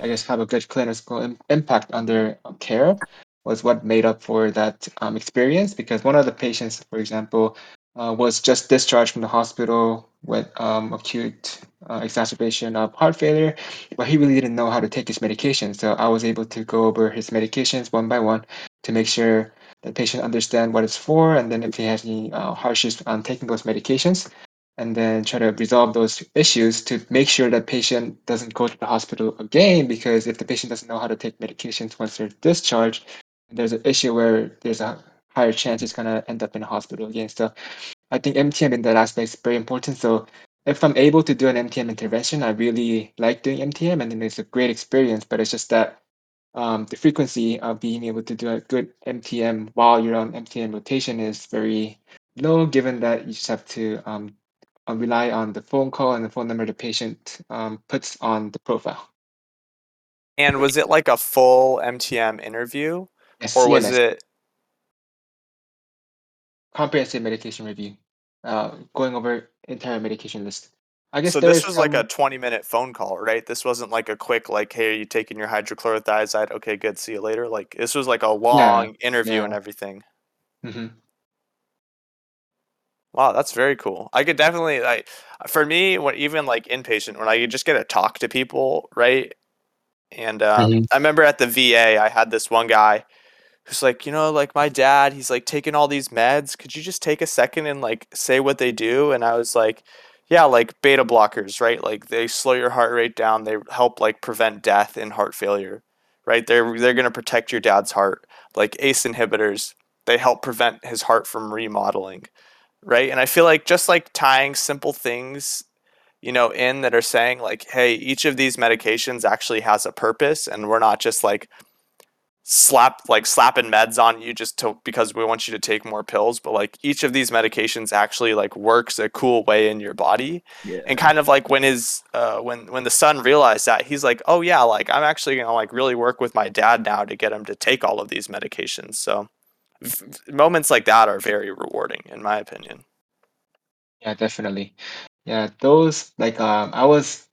I guess, have a good clinical im- impact on their care was what made up for that um, experience. Because one of the patients, for example, uh, was just discharged from the hospital with um, acute uh, exacerbation of heart failure, but he really didn't know how to take his medication. So I was able to go over his medications one by one to make sure the patient understand what it's for, and then if he has any uh, hardships on taking those medications, and then try to resolve those issues to make sure that patient doesn't go to the hospital again. Because if the patient doesn't know how to take medications once they're discharged, there's an issue where there's a higher chance it's gonna end up in a hospital again. So I think MTM in that aspect is very important. So if I'm able to do an MTM intervention, I really like doing MTM, and then it's a great experience. But it's just that um, the frequency of being able to do a good MTM while you're on MTM rotation is very low, given that you just have to um, uh, rely on the phone call and the phone number the patient um, puts on the profile. And was it like a full MTM interview, Yes, or was CMR, it? Comprehensive medication review, uh, going over entire medication list. I guess So this is was like a twenty-minute phone call, right? This wasn't like a quick like, "Hey, are you taking your hydrochlorothiazide? Okay, good. See you later." Like this was like a Yeah, long interview and yeah. everything. hmm Wow, that's very cool. I could definitely like for me, when even like inpatient, when I could just get to talk to people, right? And um, hmm I remember at the VA, I had this one guy who's like, you know, like my dad, he's like taking all these meds. Could you just take a second and like say what they do? And I was like, yeah, like beta blockers, right? Like they slow your heart rate down. They help like prevent death in heart failure, right? They're they're gonna protect your dad's heart. Like ACE inhibitors, they help prevent his heart from remodeling. right? And I feel like just like tying simple things, you know, in that are saying like, hey, each of these medications actually has a purpose, and we're not just like slap like slapping meds on you just to because we want you to take more pills but like each of these medications actually like works a cool way in your body Yeah. and kind of like when his uh when when the son realized that he's like oh yeah like i'm actually gonna like really work with my dad now to get him to take all of these medications so f- moments like that are very rewarding in my opinion Yeah, definitely. Yeah, those like um I was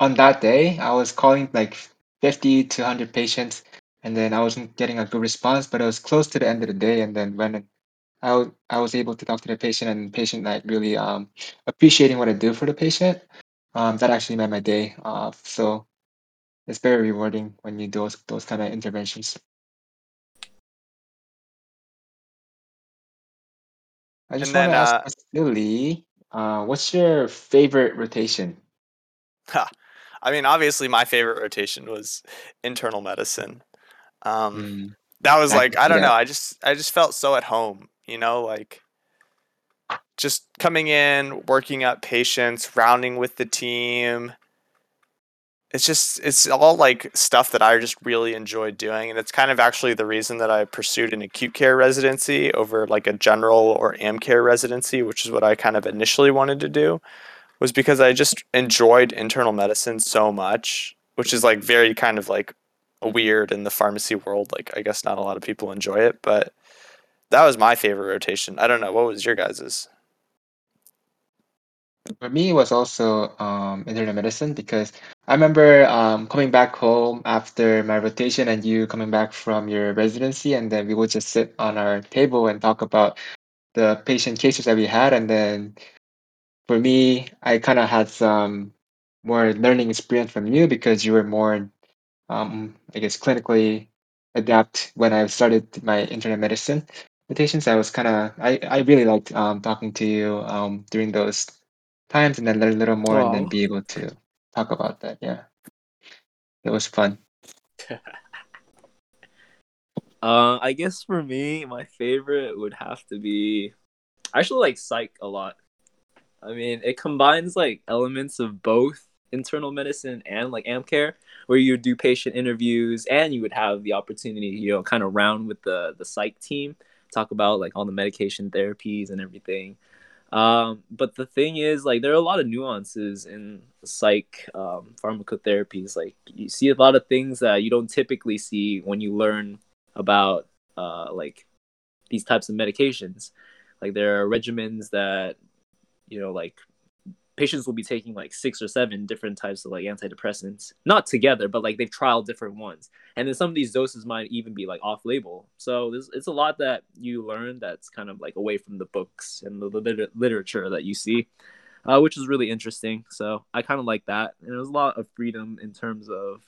on that day, I was calling like 50 to 100 patients and then I wasn't getting a good response, but it was close to the end of the day and then when I I was able to talk to the patient and the patient like really um appreciating what I do for the patient, um that actually made my day. Uh so it's very rewarding when you do those those kind of interventions. I just And want to ask uh, Vasily, uh, what's your favorite rotation? [LAUGHS] i mean obviously my favorite rotation was internal medicine um Mm, that was like i don't know i just i just felt so at home you know like just coming in, working up patients, rounding with the team. It's just it's all like stuff that I just really enjoyed doing and it's kind of actually the reason that I pursued an acute care residency over like a general or am care residency, which is what I kind of initially wanted to do, was because I just enjoyed internal medicine so much, which is like very kind of like weird in the pharmacy world. Like I guess not a lot of people enjoy it, but that was my favorite rotation. I don't know, what was your guys's? For me, it was also um, internal medicine because I remember um, coming back home after my rotation and you coming back from your residency, and then we would just sit on our table and talk about the patient cases that we had. And then for me, I kind of had some more learning experience from you because you were more, um, I guess, clinically adapt when I started my internal medicine rotations. I was kind of, I, I really liked um, talking to you um, during those times and then learn a little more and then Oh. be able to talk about that. Yeah, it was fun. [LAUGHS] Uh, I guess for me, my favorite would have to be. I actually like psych a lot. I mean, it combines like elements of both internal medicine and like AmCare, where you do patient interviews and you would have the opportunity, you know, kind of round with the the psych team, talk about like all the medication therapies and everything. Um, but the thing is, like, there are a lot of nuances in psych um, pharmacotherapies. Like, you see a lot of things that you don't typically see when you learn about uh, like these types of medications. Like, there are regimens that you know, like patients will be taking like six or seven different types of like antidepressants, not together, but like they've trialed different ones. And then some of these doses might even be like off label. So there's, it's a lot that you learn that's kind of like away from the books and the, liter- literature that you see, uh, which is really interesting. So I kind of like that. And there's a lot of freedom in terms of,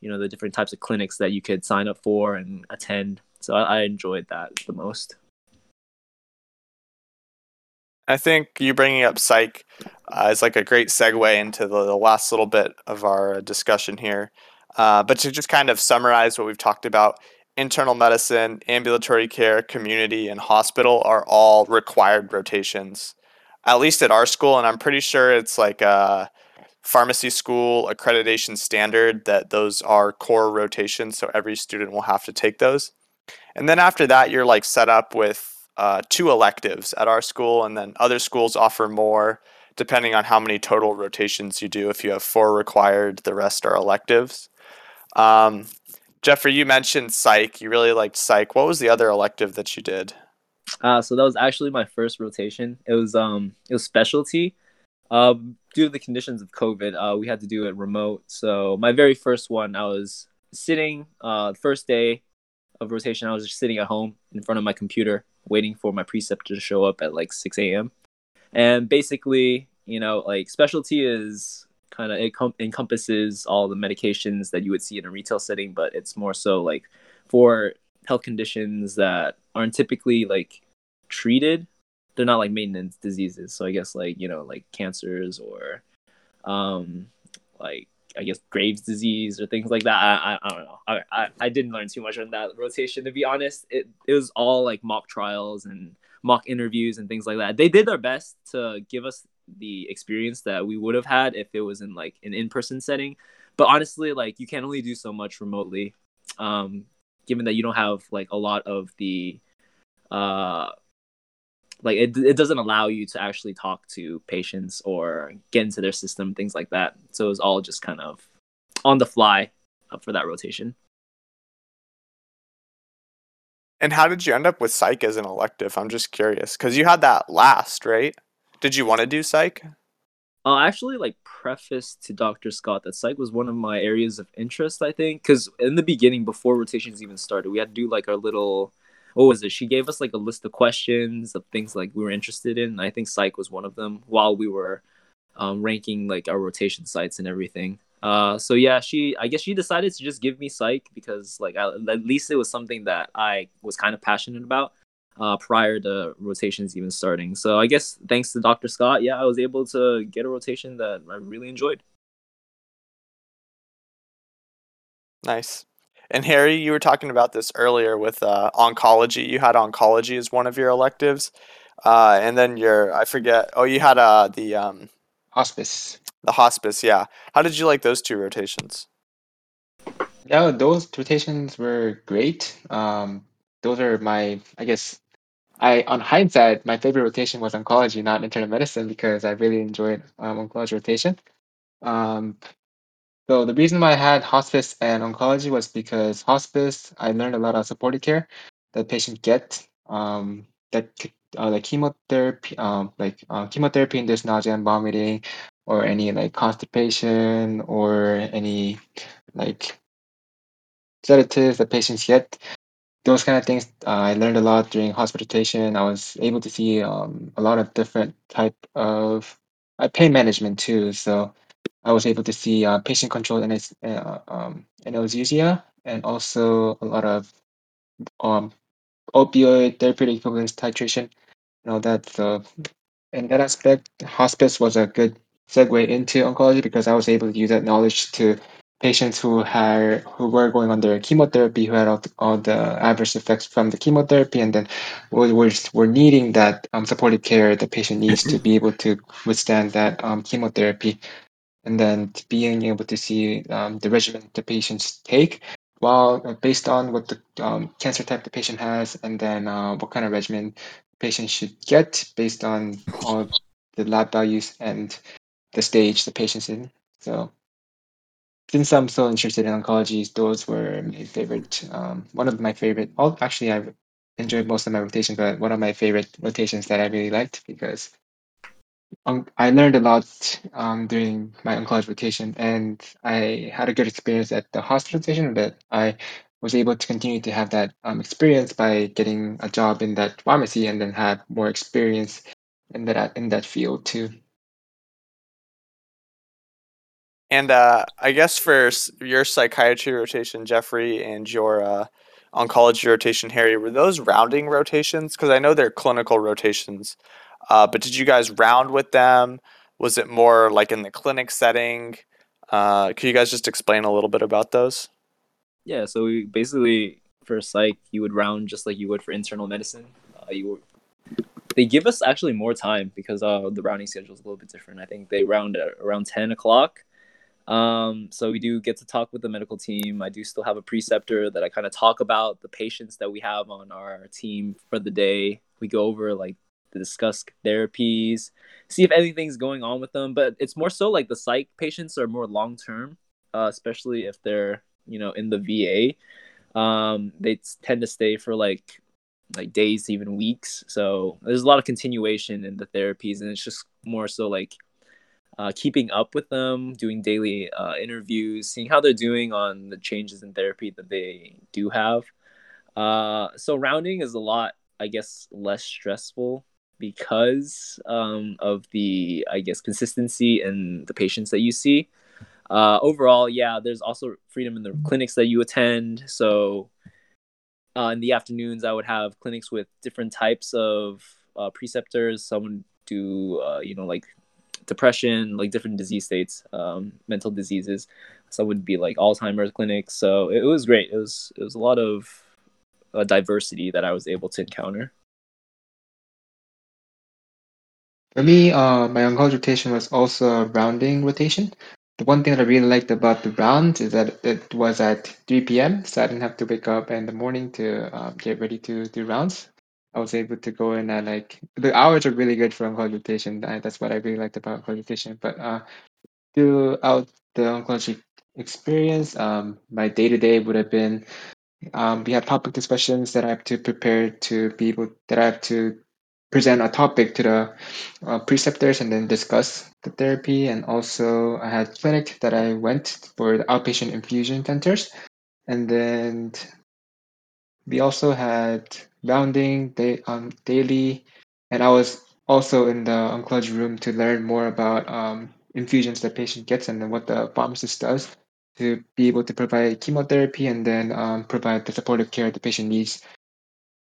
you know, the different types of clinics that you could sign up for and attend. So I, I enjoyed that the most. I think you bringing up psych uh, is like a great segue into the, the last little bit of our discussion here. Uh, but to just kind of summarize what we've talked about, internal medicine, ambulatory care, community, and hospital are all required rotations, at least at our school. And I'm pretty sure it's like a pharmacy school accreditation standard that those are core rotations. So every student will have to take those. And then after that, you're like set up with uh, two electives at our school, and then other schools offer more depending on how many total rotations you do. If you have four required, the rest are electives. Um, Jeffrey, you mentioned psych. You really liked psych. What was the other elective that you did? Uh, so that was actually my first rotation. It was um it was specialty. Um, due to the conditions of COVID, uh, we had to do it remote. So my very first one, I was sitting. Uh, first day of rotation, I was just sitting at home in front of my computer, waiting for my preceptor to show up at like 6 a.m. And basically, you know, like specialty is kind of it com- encompasses all the medications that you would see in a retail setting, but it's more so like for health conditions that aren't typically like treated. They're not like maintenance diseases. So I guess like you know like cancers or um like I guess Graves' disease or things like that. I I, I don't know. I, I I didn't learn too much on that rotation to be honest. It it was all like mock trials and mock interviews and things like that. They did their best to give us the experience that we would have had if it was in like an in-person setting. But honestly, like you can only do so much remotely. Um, given that you don't have like a lot of the uh like it, it doesn't allow you to actually talk to patients or get into their system things like that. So it was all just kind of on the fly for that rotation. And how did you end up with psych as an elective? I'm just curious because you had that last right? Did you want to do psych? I uh, actually like preface to dr scott that psych was one of my areas of interest i think because in the beginning before rotations even started we had to do like our little what was it? She gave us like a list of questions of things like we were interested in. I think psych was one of them while we were um, ranking like our rotation sites and everything. Uh, so yeah, she I guess she decided to just give me psych because like I, at least it was something that I was kind of passionate about uh, prior to rotations even starting. So I guess thanks to Dr. Scott, yeah, I was able to get a rotation that I really enjoyed. Nice. And Harry, you were talking about this earlier with uh, oncology. You had oncology as one of your electives, uh, and then your I forget. Oh, you had uh, the um, hospice. The hospice, yeah. How did you like those two rotations? Yeah, those rotations were great. Um, those are my, I guess, I on hindsight, my favorite rotation was oncology, not internal medicine, because I really enjoyed um, oncology rotation. Um, so the reason why I had hospice and oncology was because hospice, I learned a lot of supportive care that patients get, um, that uh, like chemotherapy, um, like uh, chemotherapy induced nausea and vomiting, or any like constipation, or any like sedatives that patients get. Those kind of things, uh, I learned a lot during hospitalization. I was able to see um, a lot of different type of uh, pain management too. So I was able to see uh, patient controlled anes- uh, um, anesthesia and also a lot of um, opioid therapeutic equivalence titration and all that. So, in that aspect, hospice was a good segue into oncology because I was able to use that knowledge to patients who had who were going under chemotherapy, who had all the, all the adverse effects from the chemotherapy, and then were were, were needing that um, supportive care the patient needs to be able to withstand that um, chemotherapy and then being able to see um, the regimen the patients take while uh, based on what the um, cancer type the patient has and then uh, what kind of regimen the patient should get based on all the lab values and the stage the patient's in. So since i'm so interested in oncology those were my favorite um, one of my favorite all actually i've enjoyed most of my rotations but one of my favorite rotations that i really liked because um, I learned a lot um, during my oncology rotation, and I had a good experience at the hospital hospitalization. But I was able to continue to have that um, experience by getting a job in that pharmacy, and then have more experience in that in that field too. And uh, I guess for your psychiatry rotation, Jeffrey, and your uh, oncology rotation, Harry, were those rounding rotations? Because I know they're clinical rotations. Uh, but did you guys round with them? Was it more like in the clinic setting? Uh, could you guys just explain a little bit about those? Yeah, so we basically for psych you would round just like you would for internal medicine. Uh, you they give us actually more time because uh, the rounding schedule is a little bit different. I think they round at around ten o'clock. Um, so we do get to talk with the medical team. I do still have a preceptor that I kind of talk about the patients that we have on our team for the day. We go over like to discuss therapies, see if anything's going on with them. But it's more so like the psych patients are more long term, uh, especially if they're you know in the VA. Um, they tend to stay for like like days, even weeks. So there's a lot of continuation in the therapies, and it's just more so like uh, keeping up with them, doing daily uh, interviews, seeing how they're doing on the changes in therapy that they do have. Uh, so rounding is a lot, I guess, less stressful because um, of the I guess consistency and the patients that you see. Uh, overall, yeah, there's also freedom in the clinics that you attend. So uh, in the afternoons, I would have clinics with different types of uh, preceptors. Some do uh, you know like depression, like different disease states, um, mental diseases. Some would be like Alzheimer's clinics. So it, it was great. It was it was a lot of uh, diversity that I was able to encounter. For me, uh, my oncology rotation was also a rounding rotation. The one thing that I really liked about the round is that it was at 3 p.m., so I didn't have to wake up in the morning to uh, get ready to do rounds. I was able to go in at like the hours are really good for oncology rotation. That's what I really liked about oncology rotation. But uh, throughout the oncology experience, um, my day to day would have been um, we had topic discussions that I have to prepare to be able that I have to present a topic to the uh, preceptors and then discuss the therapy. And also, I had clinic that I went for the outpatient infusion centers, and then we also had rounding day um, daily, and I was also in the oncology room to learn more about um, infusions the patient gets and then what the pharmacist does to be able to provide chemotherapy and then um, provide the supportive care the patient needs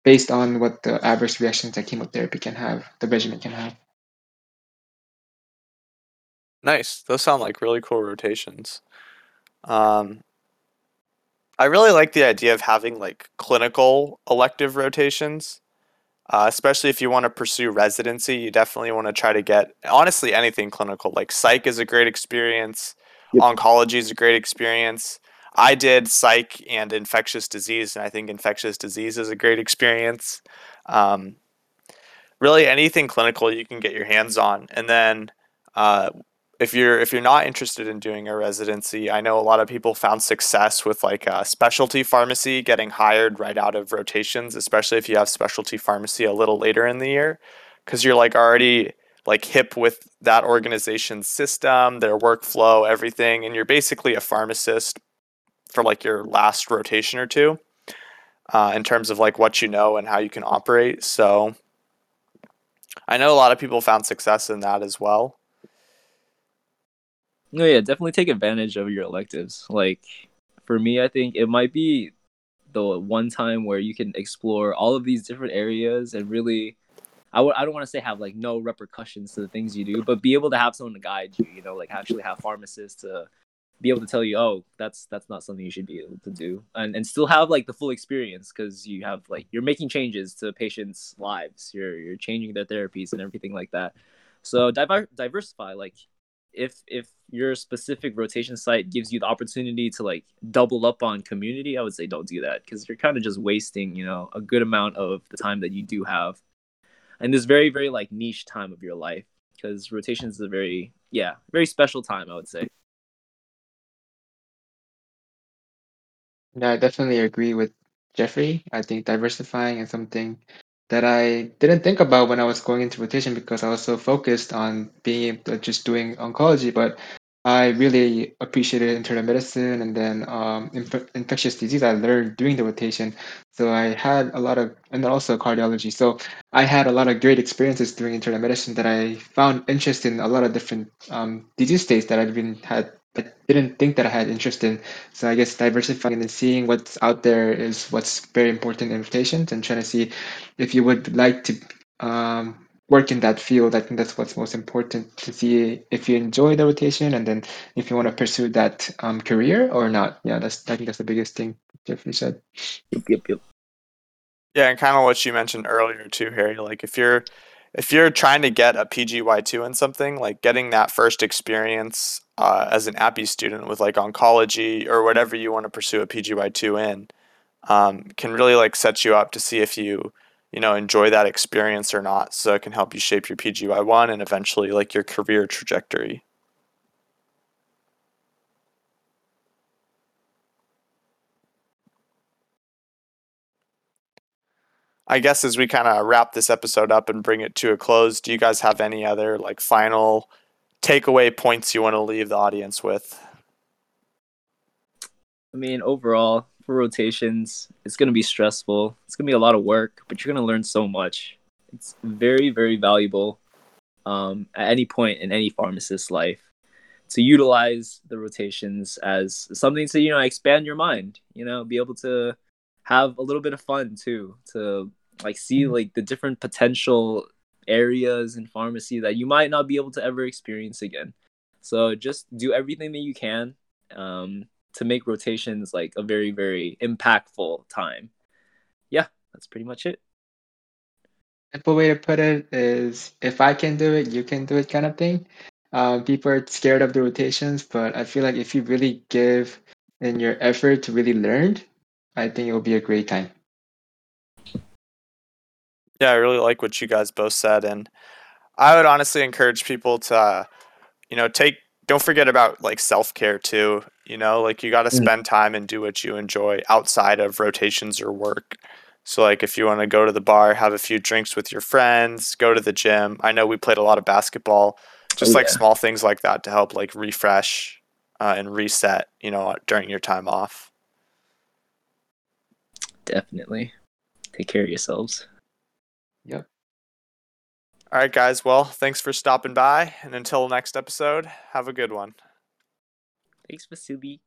based on what the adverse reactions that chemotherapy can have, the regimen can have. Nice. Those sound like really cool rotations. Um, I really like the idea of having like clinical elective rotations, uh, especially if you want to pursue residency. You definitely want to try to get honestly anything clinical. Like psych is a great experience, Yep. oncology is a great experience. I did psych and infectious disease, and I think infectious disease is a great experience. Um, really, anything clinical you can get your hands on, and then uh, if you're if you're not interested in doing a residency, I know a lot of people found success with like a specialty pharmacy getting hired right out of rotations, especially if you have specialty pharmacy a little later in the year, because you're like already like hip with that organization's system, their workflow, everything, and you're basically a pharmacist for like your last rotation or two, uh, in terms of like what you know and how you can operate. So I know a lot of people found success in that as well. No, yeah, definitely take advantage of your electives. Like for me, I think it might be the one time where you can explore all of these different areas and really I w- I don't want to say have like no repercussions to the things you do, but be able to have someone to guide you, you know, like actually have pharmacists to be able to tell you, oh, that's that's not something you should be able to do, and and still have like the full experience because you have like you're making changes to patients' lives, you're you're changing their therapies and everything like that. So diver- diversify, like if if your specific rotation site gives you the opportunity to like double up on community, I would say don't do that because you're kind of just wasting, you know, a good amount of the time that you do have in this very very like niche time of your life because rotations is a very yeah very special time I would say. Yeah, I definitely agree with Jeffrey. I think diversifying is something that I didn't think about when I was going into rotation because I was so focused on being to just doing oncology. But I really appreciated internal medicine and then um, inf- infectious disease I learned during the rotation. So I had a lot of, and also cardiology. So I had a lot of great experiences during internal medicine that I found interest in a lot of different um, disease states that I've been had I didn't think that I had interest in. So I guess diversifying and seeing what's out there is what's very important in rotations and trying to see if you would like to um, work in that field. I think that's what's most important to see if you enjoy the rotation and then if you want to pursue that um, career or not. Yeah, that's I think that's the biggest thing Jeffrey said. Yep, yep, yep. Yeah, and kind of what you mentioned earlier too, Harry. Like if you're if you're trying to get a PGY two in something, like getting that first experience uh, as an APPE student with like oncology or whatever you want to pursue a PGY two in, um, can really like set you up to see if you you know enjoy that experience or not. So it can help you shape your PGY one and eventually like your career trajectory. I guess as we kind of wrap this episode up and bring it to a close, do you guys have any other like final takeaway points you want to leave the audience with? I mean, overall, for rotations, it's going to be stressful. It's going to be a lot of work, but you're going to learn so much. It's very, very valuable um, at any point in any pharmacist's life to utilize the rotations as something to, you know, expand your mind, you know, be able to have a little bit of fun too, to like see like the different potential areas in pharmacy that you might not be able to ever experience again. So just do everything that you can. Um, to make rotations like a very very impactful time yeah that's pretty much it simple way to put it is if I can do it, you can do it kind of thing. Um, people are scared of the rotations, but I feel like if you really give in your effort to really learn, I think it will be a great time. Yeah, I really like what you guys both said, and I would honestly encourage people to, uh, you know, take. Don't forget about like self care too. You know, like you got to Mm. spend time and do what you enjoy outside of rotations or work. So, like, if you want to go to the bar, have a few drinks with your friends, go to the gym. I know we played a lot of basketball. Just Oh, like yeah. small things like that to help like refresh uh, and reset. You know, during your time off. Definitely. Take care of yourselves. Yep. All right, guys. Well, thanks for stopping by, and until next episode, have a good one. Thanks, Vasily.